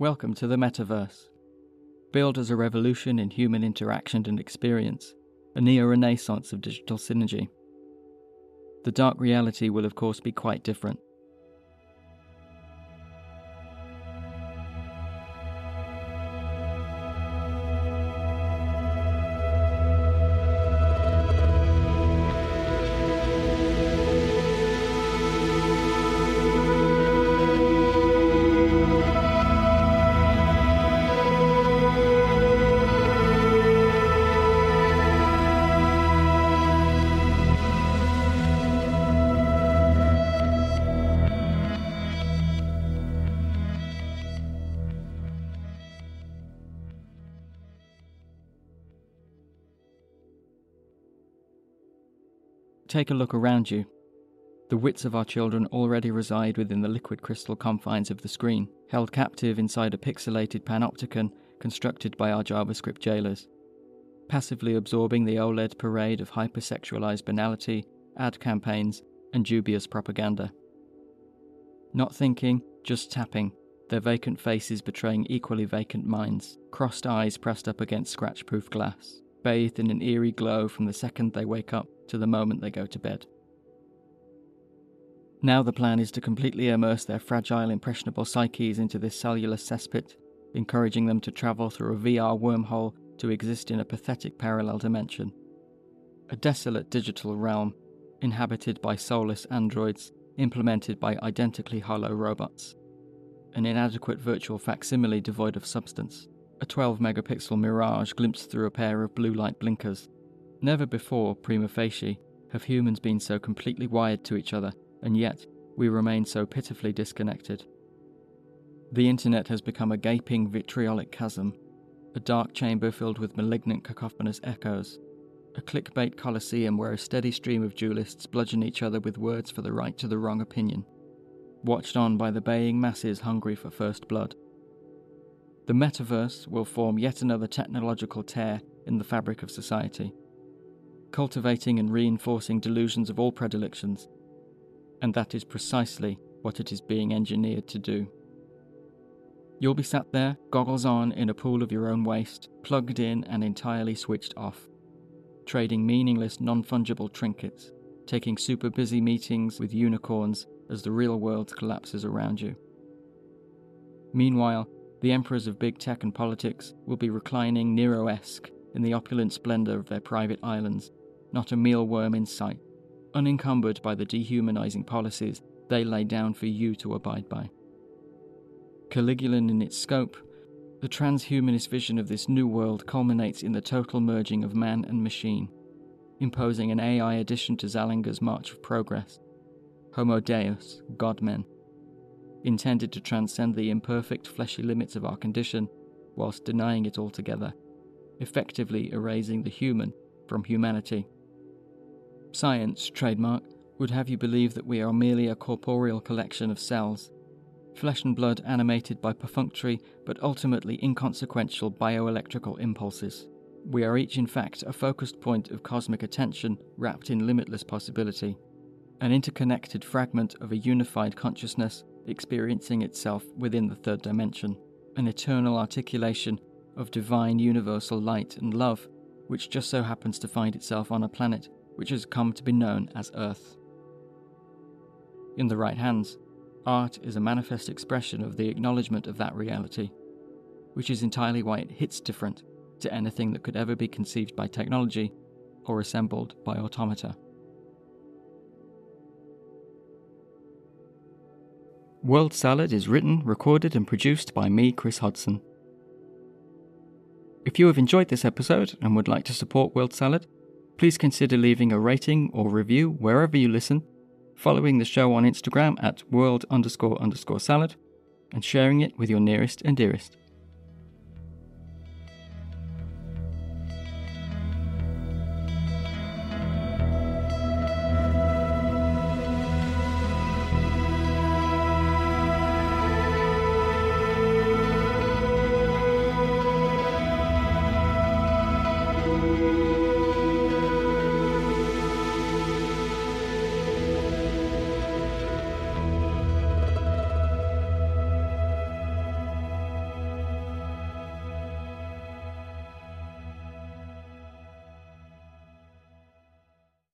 Welcome to the metaverse. Billed as a revolution in human interaction and experience, a neo renaissance of digital synergy. The dark reality will, of course, be quite different. Take a look around you. The wits of our children already reside within the liquid crystal confines of the screen, held captive inside a pixelated panopticon constructed by our JavaScript jailers, passively absorbing the OLED parade of hypersexualized banality, ad campaigns, and dubious propaganda. Not thinking, just tapping, their vacant faces betraying equally vacant minds, crossed eyes pressed up against scratch proof glass, bathed in an eerie glow from the second they wake up to the moment they go to bed. Now the plan is to completely immerse their fragile, impressionable psyches into this cellular cesspit, encouraging them to travel through a VR wormhole to exist in a pathetic parallel dimension. A desolate digital realm, inhabited by soulless androids, implemented by identically hollow robots. An inadequate virtual facsimile devoid of substance. A 12 megapixel mirage glimpsed through a pair of blue light blinkers, Never before, prima facie, have humans been so completely wired to each other, and yet we remain so pitifully disconnected. The internet has become a gaping vitriolic chasm, a dark chamber filled with malignant cacophonous echoes, a clickbait coliseum where a steady stream of duelists bludgeon each other with words for the right to the wrong opinion, watched on by the baying masses hungry for first blood. The metaverse will form yet another technological tear in the fabric of society cultivating and reinforcing delusions of all predilections, and that is precisely what it is being engineered to do. You'll be sat there, goggles on, in a pool of your own waste, plugged in and entirely switched off, trading meaningless, non fungible trinkets, taking super busy meetings with unicorns as the real world collapses around you. Meanwhile, the emperors of big tech and politics will be reclining Nero esque in the opulent splendour of their private islands, not a mealworm in sight, unencumbered by the dehumanizing policies they lay down for you to abide by. Caligulan in its scope, the transhumanist vision of this new world culminates in the total merging of man and machine, imposing an AI addition to Zallinger's March of Progress, Homo Deus, God-men, intended to transcend the imperfect fleshy limits of our condition whilst denying it altogether, effectively erasing the human from humanity. Science, trademark, would have you believe that we are merely a corporeal collection of cells, flesh and blood animated by perfunctory but ultimately inconsequential bioelectrical impulses. We are each, in fact, a focused point of cosmic attention wrapped in limitless possibility, an interconnected fragment of a unified consciousness experiencing itself within the third dimension, an eternal articulation of divine universal light and love, which just so happens to find itself on a planet which has come to be known as Earth. In the right hands, art is a manifest expression of the acknowledgement of that reality, which is entirely why it hits different to anything that could ever be conceived by technology or assembled by automata. World Salad is written, recorded, and produced by me, Chris Hodson. If you have enjoyed this episode and would like to support World Salad, please consider leaving a rating or review wherever you listen, following the show on Instagram at world underscore underscore salad, and sharing it with your nearest and dearest.